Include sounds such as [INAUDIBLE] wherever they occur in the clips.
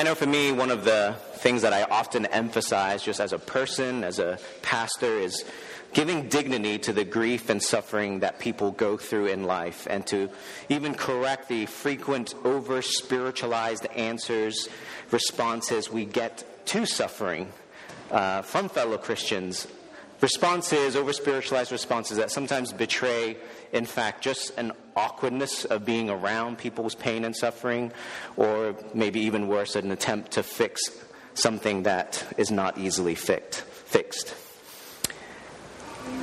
I know for me, one of the things that I often emphasize just as a person, as a pastor, is giving dignity to the grief and suffering that people go through in life and to even correct the frequent over spiritualized answers, responses we get to suffering uh, from fellow Christians. Responses, over spiritualized responses that sometimes betray, in fact, just an awkwardness of being around people's pain and suffering, or maybe even worse, an attempt to fix something that is not easily fixed.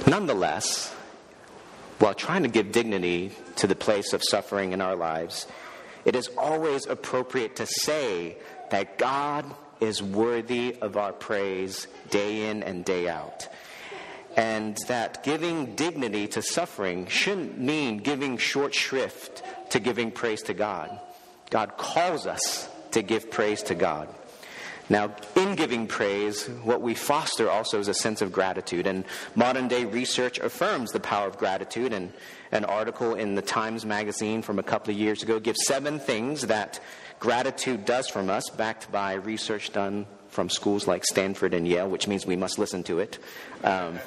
Nonetheless, while trying to give dignity to the place of suffering in our lives, it is always appropriate to say that God is worthy of our praise day in and day out. And that giving dignity to suffering shouldn't mean giving short shrift to giving praise to God. God calls us to give praise to God. Now, in giving praise, what we foster also is a sense of gratitude. And modern day research affirms the power of gratitude. And an article in the Times Magazine from a couple of years ago gives seven things that gratitude does from us, backed by research done from schools like Stanford and Yale, which means we must listen to it. Um,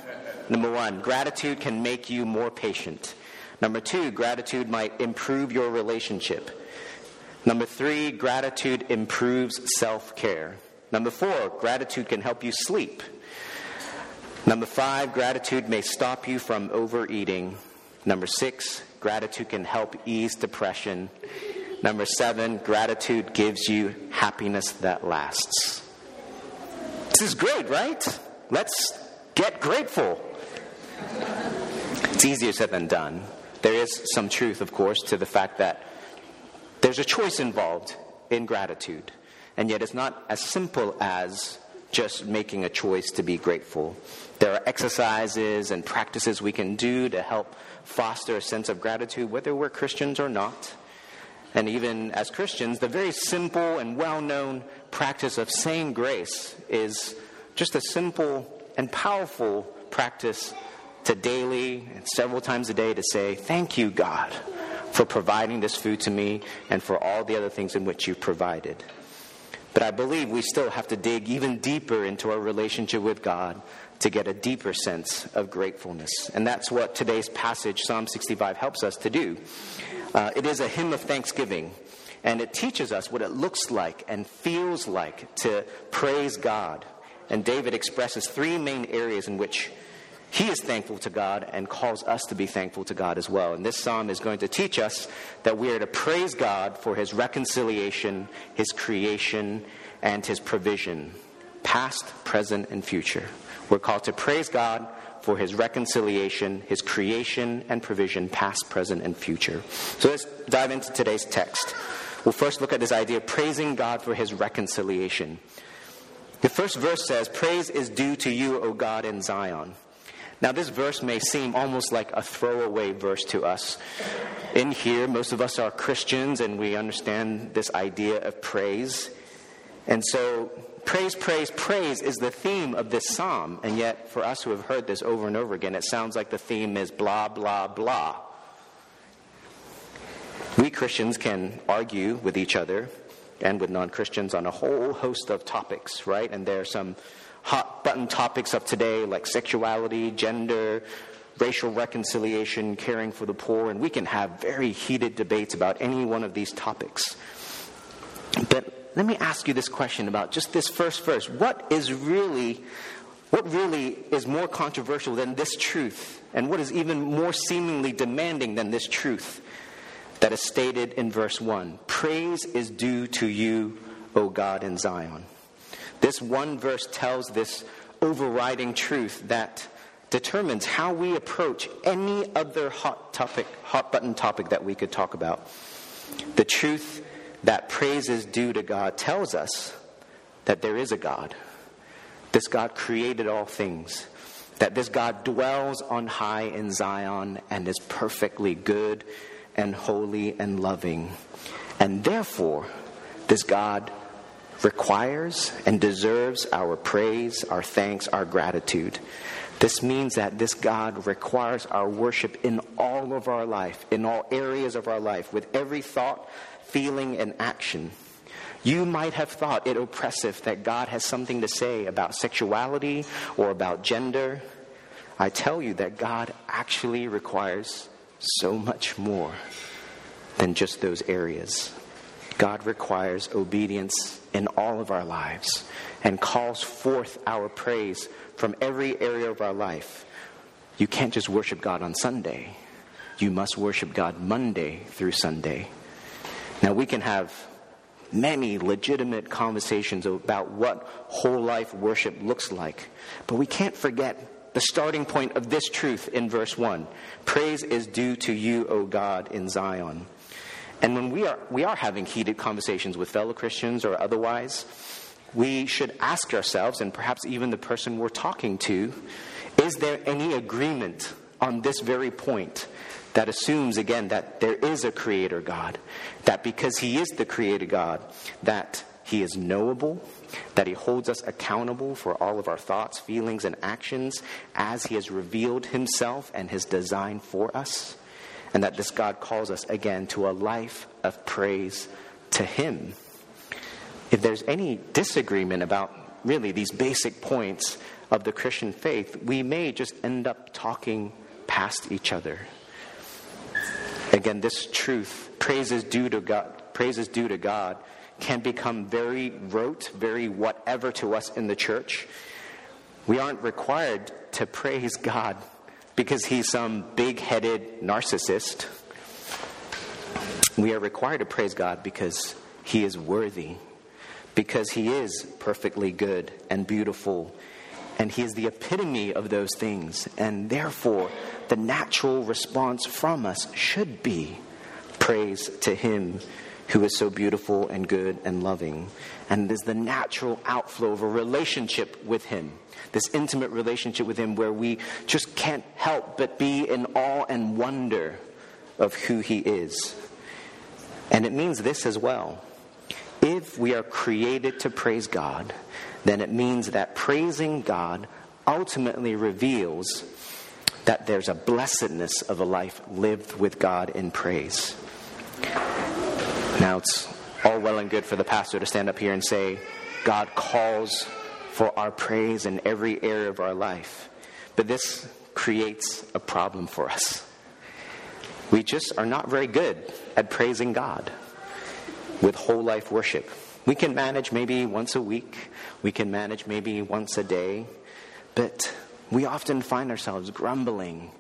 number one, gratitude can make you more patient. Number two, gratitude might improve your relationship. Number three, gratitude improves self care. Number four, gratitude can help you sleep. Number five, gratitude may stop you from overeating. Number six, gratitude can help ease depression. Number seven, gratitude gives you happiness that lasts. This is great, right? Let's get grateful. It's easier said than done. There is some truth, of course, to the fact that there's a choice involved in gratitude. And yet, it's not as simple as just making a choice to be grateful. There are exercises and practices we can do to help foster a sense of gratitude, whether we're Christians or not. And even as Christians, the very simple and well known practice of saying grace is just a simple and powerful practice to daily and several times a day to say, Thank you, God, for providing this food to me and for all the other things in which you've provided. But I believe we still have to dig even deeper into our relationship with God to get a deeper sense of gratefulness. And that's what today's passage, Psalm 65, helps us to do. Uh, it is a hymn of thanksgiving, and it teaches us what it looks like and feels like to praise God. And David expresses three main areas in which he is thankful to God and calls us to be thankful to God as well. And this psalm is going to teach us that we are to praise God for his reconciliation, his creation, and his provision, past, present, and future. We're called to praise God for his reconciliation, his creation, and provision, past, present, and future. So let's dive into today's text. We'll first look at this idea of praising God for his reconciliation. The first verse says, Praise is due to you, O God, in Zion. Now, this verse may seem almost like a throwaway verse to us. In here, most of us are Christians and we understand this idea of praise. And so, praise, praise, praise is the theme of this psalm. And yet, for us who have heard this over and over again, it sounds like the theme is blah, blah, blah. We Christians can argue with each other and with non Christians on a whole host of topics, right? And there are some hot button topics of today like sexuality, gender, racial reconciliation, caring for the poor, and we can have very heated debates about any one of these topics. But let me ask you this question about just this first verse. What is really what really is more controversial than this truth? And what is even more seemingly demanding than this truth that is stated in verse 1? Praise is due to you, O God in Zion. This one verse tells this overriding truth that determines how we approach any other hot topic, hot button topic that we could talk about. The truth that praise is due to God tells us that there is a God. This God created all things. That this God dwells on high in Zion and is perfectly good and holy and loving. And therefore, this God requires and deserves our praise, our thanks, our gratitude. This means that this God requires our worship in all of our life, in all areas of our life, with every thought, feeling, and action. You might have thought it oppressive that God has something to say about sexuality or about gender. I tell you that God actually requires so much more than just those areas. God requires obedience in all of our lives and calls forth our praise from every area of our life. You can't just worship God on Sunday, you must worship God Monday through Sunday. Now, we can have many legitimate conversations about what whole life worship looks like, but we can't forget the starting point of this truth in verse 1 Praise is due to you, O God, in Zion. And when we are, we are having heated conversations with fellow Christians or otherwise, we should ask ourselves, and perhaps even the person we're talking to, is there any agreement on this very point that assumes, again, that there is a creator God, that because He is the creator God, that He is knowable, that He holds us accountable for all of our thoughts, feelings, and actions as He has revealed Himself and His design for us, and that this God calls us again to a life of praise to Him. If there's any disagreement about really these basic points of the Christian faith, we may just end up talking past each other. Again, this truth, praises due to God, praises due to God, can become very rote, very whatever to us in the church. We aren't required to praise God because he's some big headed narcissist. We are required to praise God because he is worthy, because he is perfectly good and beautiful, and he is the epitome of those things, and therefore the natural response from us should be praise to Him who is so beautiful and good and loving. And is the natural outflow of a relationship with Him, this intimate relationship with Him where we just can't help but be in awe and wonder of who He is. And it means this as well. If we are created to praise God, then it means that praising God ultimately reveals that there's a blessedness of a life lived with God in praise. Now, it's all well and good for the pastor to stand up here and say, God calls for our praise in every area of our life. But this creates a problem for us. We just are not very good at praising God with whole life worship. We can manage maybe once a week, we can manage maybe once a day, but we often find ourselves grumbling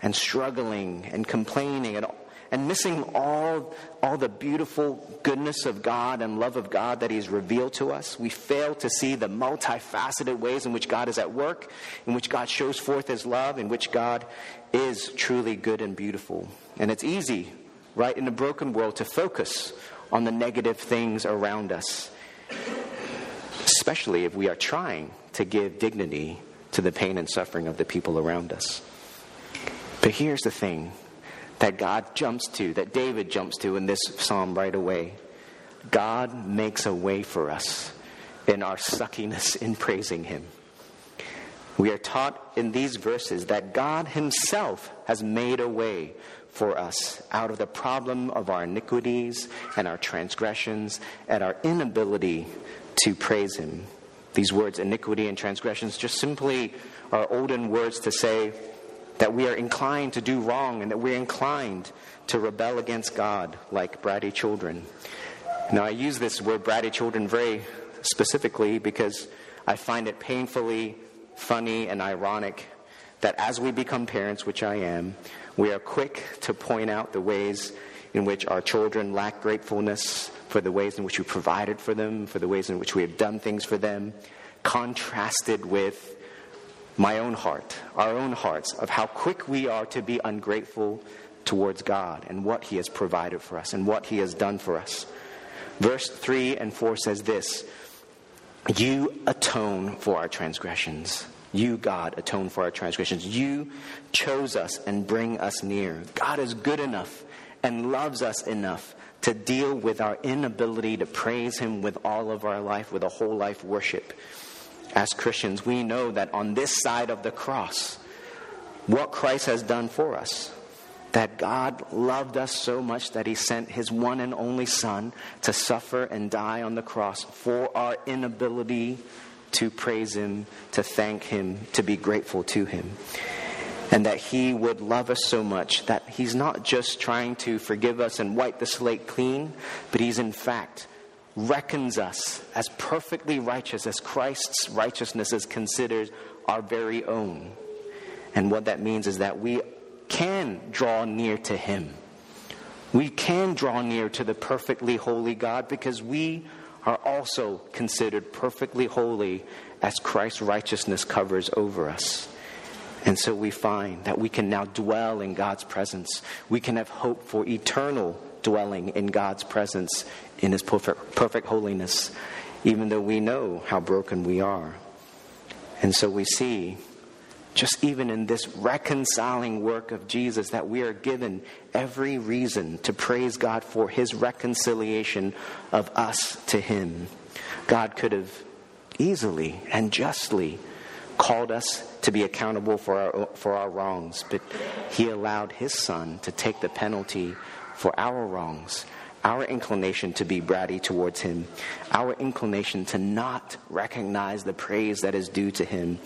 and struggling and complaining and, and missing all, all the beautiful goodness of God and love of God that He's revealed to us. We fail to see the multifaceted ways in which God is at work, in which God shows forth His love, in which God is truly good and beautiful. And it's easy, right, in a broken world to focus on the negative things around us, especially if we are trying to give dignity to the pain and suffering of the people around us. But here's the thing that God jumps to, that David jumps to in this psalm right away God makes a way for us in our suckiness in praising Him. We are taught in these verses that God Himself has made a way for us out of the problem of our iniquities and our transgressions and our inability to praise Him. These words, iniquity and transgressions, just simply are olden words to say that we are inclined to do wrong and that we're inclined to rebel against God like bratty children. Now, I use this word bratty children very specifically because I find it painfully funny and ironic that as we become parents, which I am, we are quick to point out the ways in which our children lack gratefulness for the ways in which we provided for them, for the ways in which we have done things for them, contrasted with my own heart, our own hearts, of how quick we are to be ungrateful towards God and what He has provided for us and what He has done for us. Verse 3 and 4 says this You atone for our transgressions. You, God, atone for our transgressions. You chose us and bring us near. God is good enough and loves us enough to deal with our inability to praise Him with all of our life, with a whole life worship. As Christians, we know that on this side of the cross, what Christ has done for us, that God loved us so much that he sent his one and only Son to suffer and die on the cross for our inability to praise him, to thank him, to be grateful to him. And that he would love us so much that he's not just trying to forgive us and wipe the slate clean, but he's in fact reckons us as perfectly righteous as Christ's righteousness is considered our very own. And what that means is that we can draw near to Him. We can draw near to the perfectly holy God because we are also considered perfectly holy as Christ's righteousness covers over us. And so we find that we can now dwell in God's presence. We can have hope for eternal dwelling in God's presence in His perfect, perfect holiness, even though we know how broken we are. And so we see just even in this reconciling work of Jesus, that we are given every reason to praise God for his reconciliation of us to him. God could have easily and justly called us to be accountable for our, for our wrongs, but he allowed his son to take the penalty for our wrongs our inclination to be bratty towards Him, our inclination to not recognize the praise that is due to Him,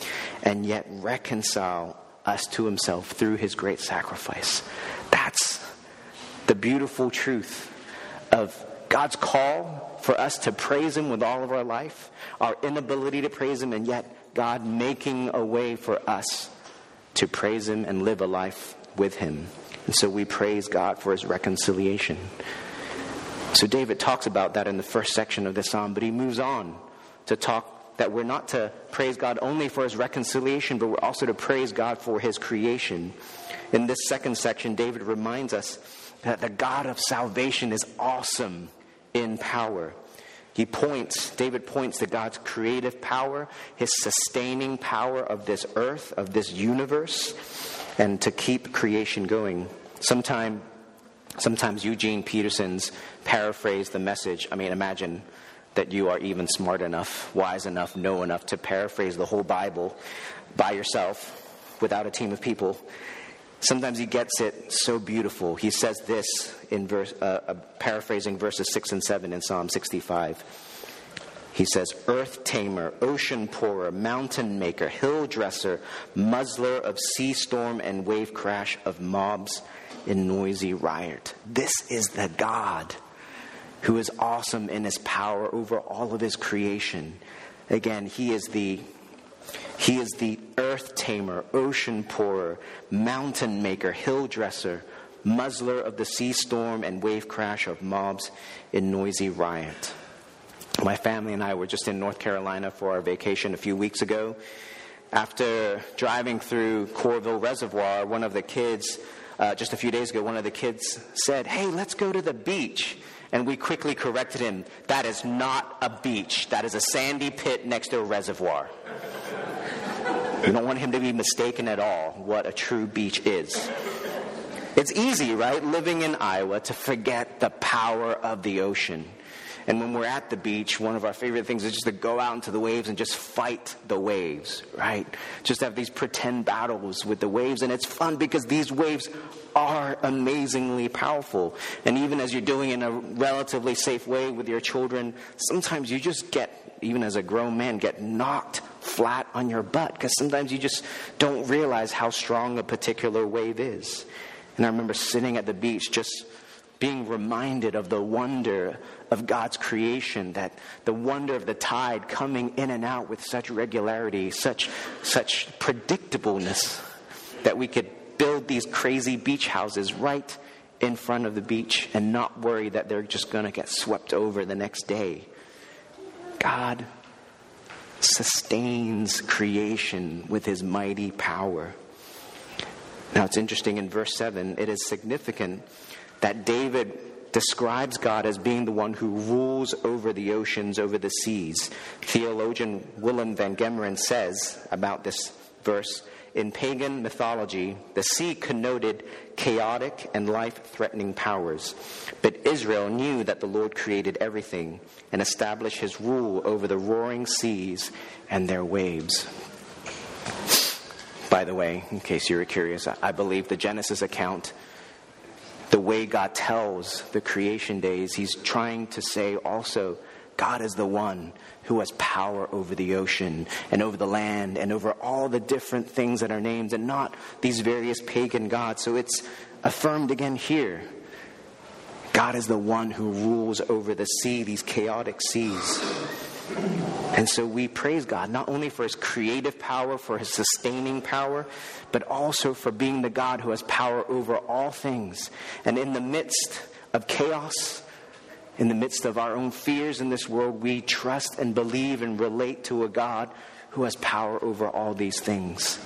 and yet reconcile us to Himself through His great sacrifice. That's the beautiful truth of God's call for us to praise Him with all of our life, our inability to praise Him, and yet God making a way for us to praise Him and live a life with Him. And so we praise God for His reconciliation. So David talks about that in the first section of the psalm, but he moves on to talk that we're not to praise God only for his reconciliation, but we're also to praise God for his creation. In this second section, David reminds us that the God of salvation is awesome in power. He points, David points to God's creative power, his sustaining power of this earth, of this universe, and to keep creation going. Sometime Sometimes Eugene Peterson's paraphrase the message. I mean, imagine that you are even smart enough, wise enough, know enough to paraphrase the whole Bible by yourself without a team of people. Sometimes he gets it so beautiful. He says this in verse, uh, uh, paraphrasing verses 6 and 7 in Psalm 65. He says, Earth tamer, ocean pourer, mountain maker, hill dresser, muzzler of sea storm and wave crash of mobs in noisy riot. This is the God who is awesome in his power over all of his creation. Again, he is the he is the earth tamer, ocean pourer, mountain maker, hill dresser, muzzler of the sea storm and wave crash of mobs in noisy riot. My family and I were just in North Carolina for our vacation a few weeks ago. After driving through Coralville Reservoir, one of the kids uh, just a few days ago, one of the kids said, Hey, let's go to the beach. And we quickly corrected him that is not a beach, that is a sandy pit next to a reservoir. [LAUGHS] We don't want him to be mistaken at all what a true beach is. It's easy, right, living in Iowa to forget the power of the ocean. And when we're at the beach, one of our favorite things is just to go out into the waves and just fight the waves, right? Just have these pretend battles with the waves. And it's fun because these waves are amazingly powerful. And even as you're doing in a relatively safe way with your children, sometimes you just get, even as a grown man, get knocked flat on your butt because sometimes you just don't realize how strong a particular wave is. And I remember sitting at the beach just being reminded of the wonder of God's creation, that the wonder of the tide coming in and out with such regularity, such, such predictableness, that we could build these crazy beach houses right in front of the beach and not worry that they're just going to get swept over the next day. God sustains creation with his mighty power. Now, it's interesting in verse 7, it is significant that David describes God as being the one who rules over the oceans, over the seas. Theologian Willem van Gemeren says about this verse in pagan mythology, the sea connoted chaotic and life threatening powers. But Israel knew that the Lord created everything and established his rule over the roaring seas and their waves. By the way, in case you were curious, I believe the Genesis account the way God tells the creation days, he's trying to say also, God is the one who has power over the ocean and over the land and over all the different things that are named and not these various pagan gods. So it's affirmed again here. God is the one who rules over the sea, these chaotic seas. And so we praise God not only for his creative power, for his sustaining power, but also for being the God who has power over all things. And in the midst of chaos, in the midst of our own fears in this world, we trust and believe and relate to a God who has power over all these things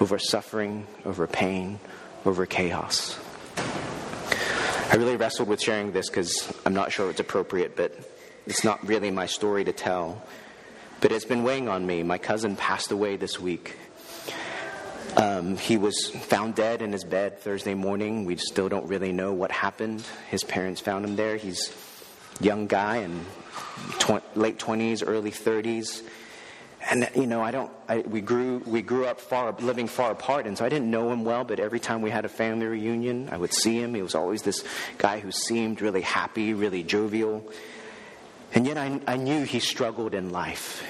over suffering, over pain, over chaos. I really wrestled with sharing this because I'm not sure it's appropriate, but it's not really my story to tell. But it's been weighing on me. My cousin passed away this week. Um, he was found dead in his bed Thursday morning. We still don't really know what happened. His parents found him there. He's a young guy in tw- late 20s, early 30s and you know, I don't. I, we grew we grew up far, living far apart, and so I didn't know him well. But every time we had a family reunion, I would see him. He was always this guy who seemed really happy, really jovial, and yet I, I knew he struggled in life.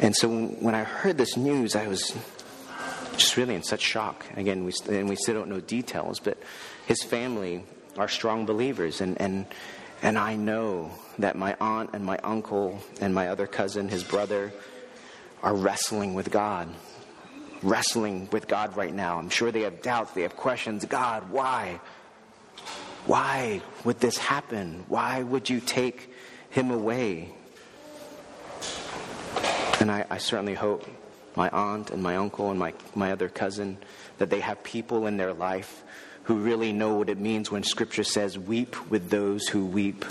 And so when I heard this news, I was just really in such shock. Again, we and we still don't know details, but his family are strong believers, and and and I know that my aunt and my uncle and my other cousin, his brother are wrestling with God. Wrestling with God right now. I'm sure they have doubts, they have questions. God, why? Why would this happen? Why would you take him away? And I, I certainly hope my aunt and my uncle and my, my other cousin that they have people in their life who really know what it means when Scripture says, weep with those who weep.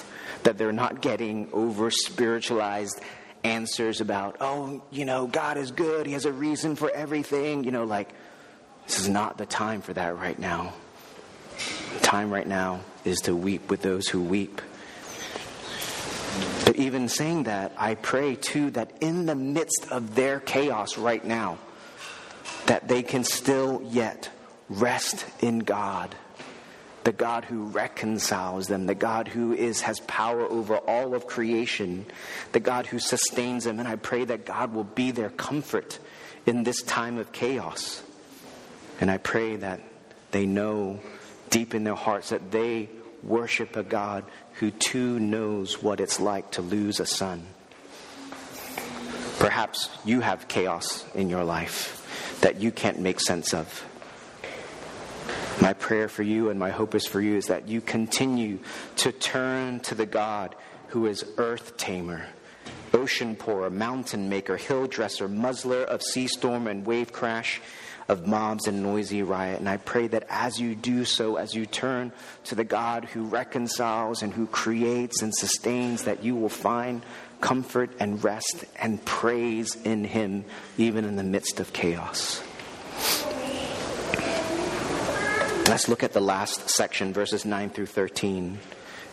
That they're not getting over spiritualized answers about, oh, you know, God is good. He has a reason for everything. You know, like, this is not the time for that right now. The time right now is to weep with those who weep. But even saying that, I pray too that in the midst of their chaos right now, that they can still yet rest in God the God who reconciles them, the God who is has power over all of creation, the God who sustains them. And I pray that God will be their comfort in this time of chaos. And I pray that they know deep in their hearts that they worship a God who too knows what it's like to lose a son. Perhaps you have chaos in your life that you can't make sense of. My prayer for you and my hope is for you is that you continue to turn to the God who is earth tamer, ocean pourer, mountain maker, hill dresser, muzzler of sea storm and wave crash, of mobs and noisy riot. And I pray that as you do so, as you turn to the God who reconciles and who creates and sustains, that you will find comfort and rest and praise in Him, even in the midst of chaos. Let's look at the last section, verses 9 through 13.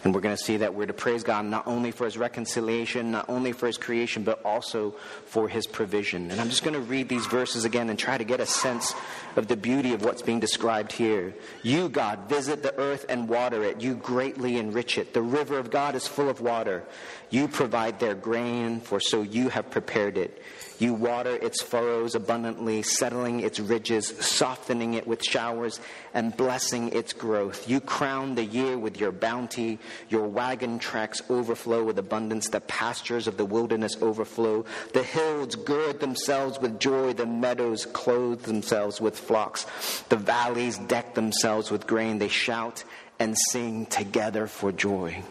And we're going to see that we're to praise God not only for his reconciliation, not only for his creation, but also for his provision. And I'm just going to read these verses again and try to get a sense of the beauty of what's being described here. You, God, visit the earth and water it. You greatly enrich it. The river of God is full of water. You provide their grain, for so you have prepared it. You water its furrows abundantly, settling its ridges, softening it with showers, and blessing its growth. You crown the year with your bounty. Your wagon tracks overflow with abundance. The pastures of the wilderness overflow. The hills gird themselves with joy. The meadows clothe themselves with flocks. The valleys deck themselves with grain. They shout and sing together for joy.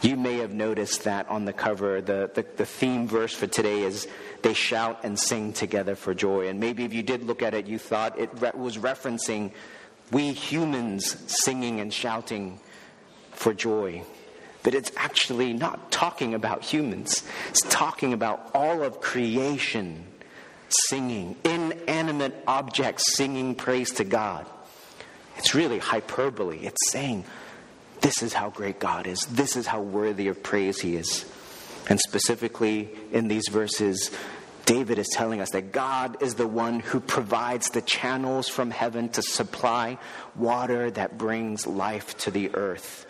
You may have noticed that on the cover, the, the, the, theme verse for today is they shout and sing together for joy. And maybe if you did look at it, you thought it re- was referencing we humans singing and shouting for joy. But it's actually not talking about humans, it's talking about all of creation singing, inanimate objects singing praise to God. It's really hyperbole. It's saying, this is how great God is. This is how worthy of praise He is. And specifically in these verses, David is telling us that God is the one who provides the channels from heaven to supply water that brings life to the earth.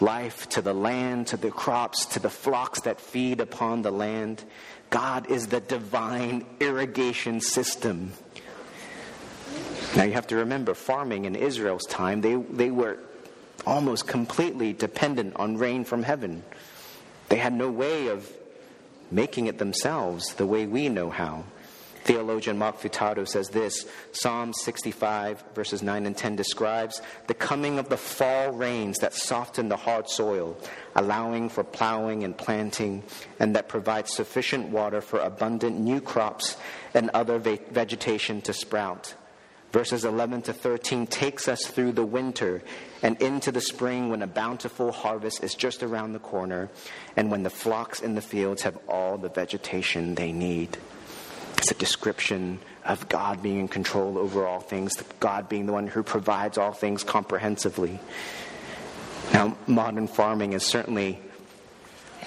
Life to the land, to the crops, to the flocks that feed upon the land. God is the divine irrigation system. Now you have to remember, farming in Israel's time, they, they were almost completely dependent on rain from heaven. They had no way of making it themselves the way we know how. Theologian Mark Futato says this Psalm 65, verses 9 and 10 describes the coming of the fall rains that soften the hard soil, allowing for plowing and planting, and that provide sufficient water for abundant new crops and other vegetation to sprout. Verses 11 to 13 takes us through the winter and into the spring when a bountiful harvest is just around the corner and when the flocks in the fields have all the vegetation they need. It's a description of God being in control over all things, God being the one who provides all things comprehensively. Now, modern farming is certainly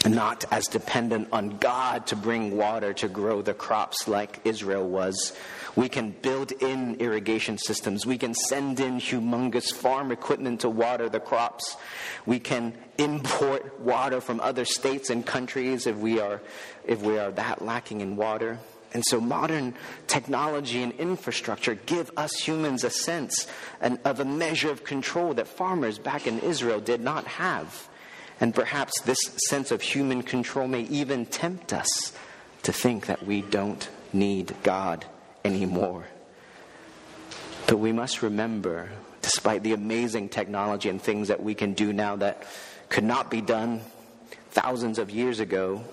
not as dependent on God to bring water to grow the crops like Israel was. We can build in irrigation systems. We can send in humongous farm equipment to water the crops. We can import water from other states and countries if we are, if we are that lacking in water. And so modern technology and infrastructure give us humans a sense of a measure of control that farmers back in Israel did not have. And perhaps this sense of human control may even tempt us to think that we don't need God anymore. But we must remember, despite the amazing technology and things that we can do now that could not be done thousands of years ago,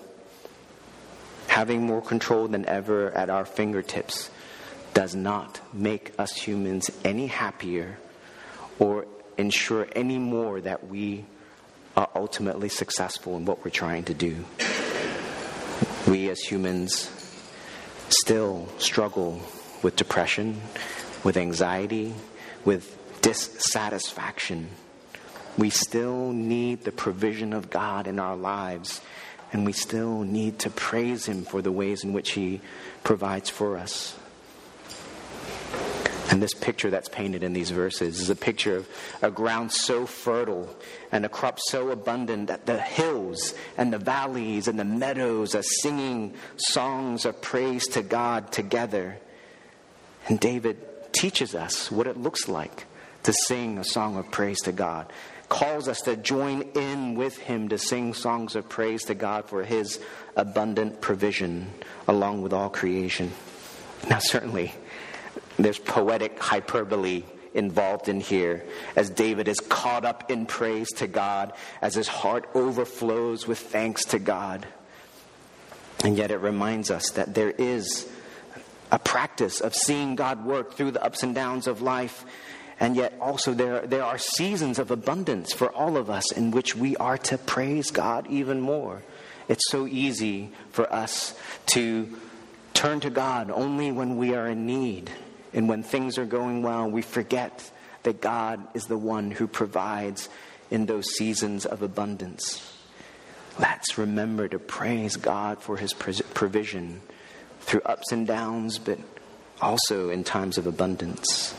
having more control than ever at our fingertips does not make us humans any happier or ensure any more that we are ultimately successful in what we're trying to do. We as humans still struggle with depression, with anxiety, with dissatisfaction. We still need the provision of God in our lives, and we still need to praise Him for the ways in which He provides for us. And this picture that's painted in these verses is a picture of a ground so fertile and a crop so abundant that the hills and the valleys and the meadows are singing songs of praise to God together. And David teaches us what it looks like to sing a song of praise to God, calls us to join in with him to sing songs of praise to God for his abundant provision along with all creation. Now, certainly, there's poetic hyperbole involved in here as David is caught up in praise to God, as his heart overflows with thanks to God. And yet it reminds us that there is a practice of seeing God work through the ups and downs of life. And yet also there, there are seasons of abundance for all of us in which we are to praise God even more. It's so easy for us to turn to God only when we are in need and when things are going well, we forget that God is the one who provides in those seasons of abundance. Let's remember to praise God for his provision through ups and downs, but also in times of abundance.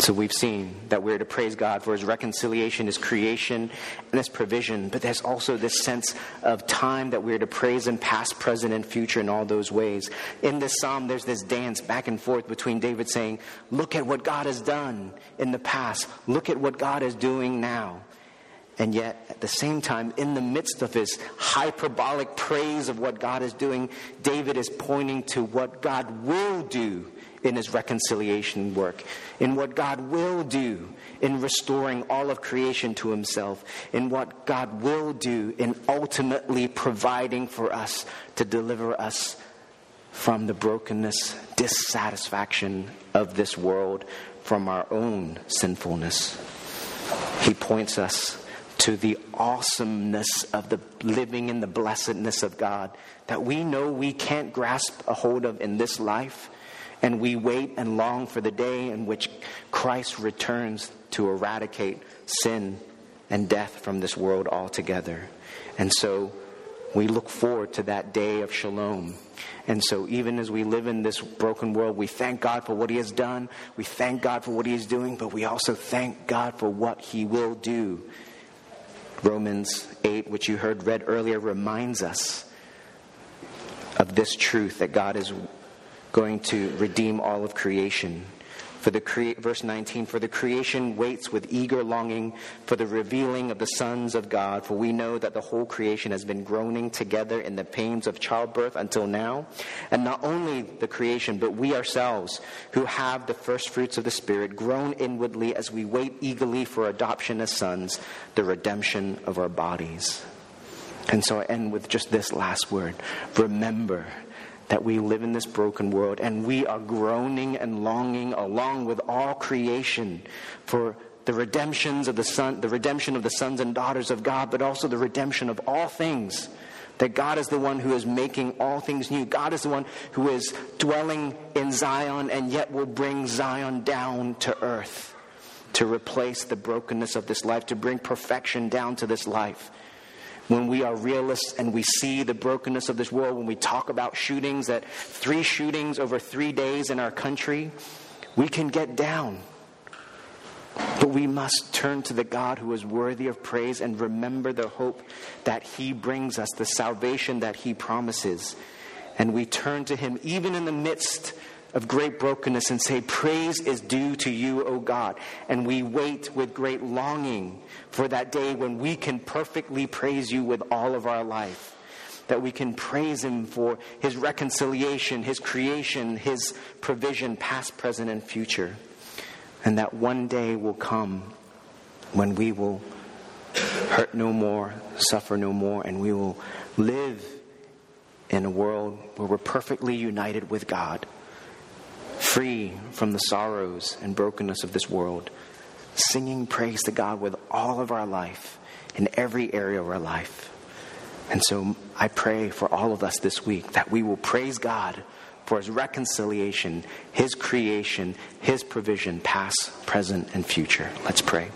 So we've seen that we're to praise God for his reconciliation, his creation, and his provision. But there's also this sense of time that we're to praise him past, present, and future in all those ways. In this psalm, there's this dance back and forth between David saying, Look at what God has done in the past. Look at what God is doing now. And yet, at the same time, in the midst of his hyperbolic praise of what God is doing, David is pointing to what God will do in his reconciliation work, in what God will do in restoring all of creation to himself, in what God will do in ultimately providing for us to deliver us from the brokenness, dissatisfaction of this world, from our own sinfulness. He points us to the awesomeness of the living in the blessedness of God that we know we can't grasp a hold of in this life and we wait and long for the day in which Christ returns to eradicate sin and death from this world altogether. And so we look forward to that day of shalom. And so, even as we live in this broken world, we thank God for what He has done. We thank God for what He is doing, but we also thank God for what He will do. Romans 8, which you heard read earlier, reminds us of this truth that God is going to redeem all of creation. For the crea- verse 19, for the creation waits with eager longing for the revealing of the sons of God. For we know that the whole creation has been groaning together in the pains of childbirth until now. And not only the creation, but we ourselves, who have the first fruits of the Spirit, groan inwardly as we wait eagerly for adoption as sons, the redemption of our bodies. And so I end with just this last word remember that we live in this broken world and we are groaning and longing along with all creation for the redemptions of the son the redemption of the sons and daughters of God but also the redemption of all things. That God is the one who is making all things new. God is the one who is dwelling in Zion and yet will bring Zion down to earth to replace the brokenness of this life to bring perfection down to this life when we are realists and we see the brokenness of this world, when we talk about shootings, that three shootings over three days in our country, we can get down. But we must turn to the God who is worthy of praise and remember the hope that He brings us, the salvation that He promises. And we turn to Him even in the midst of great brokenness and say, Praise is due to you, O God. And we wait with great longing for that day when we can perfectly praise you with all of our life. That we can praise Him for His reconciliation, His creation, His provision, past, present, and future. And that one day will come when we will hurt no more, suffer no more, and we will live in a world where we're perfectly united with God free from the sorrows and brokenness of this world, singing praise to God with all of our life in every area of our life. And so I pray for all of us this week that we will praise God for his reconciliation, his creation, his provision, past, present, and future. Let's pray.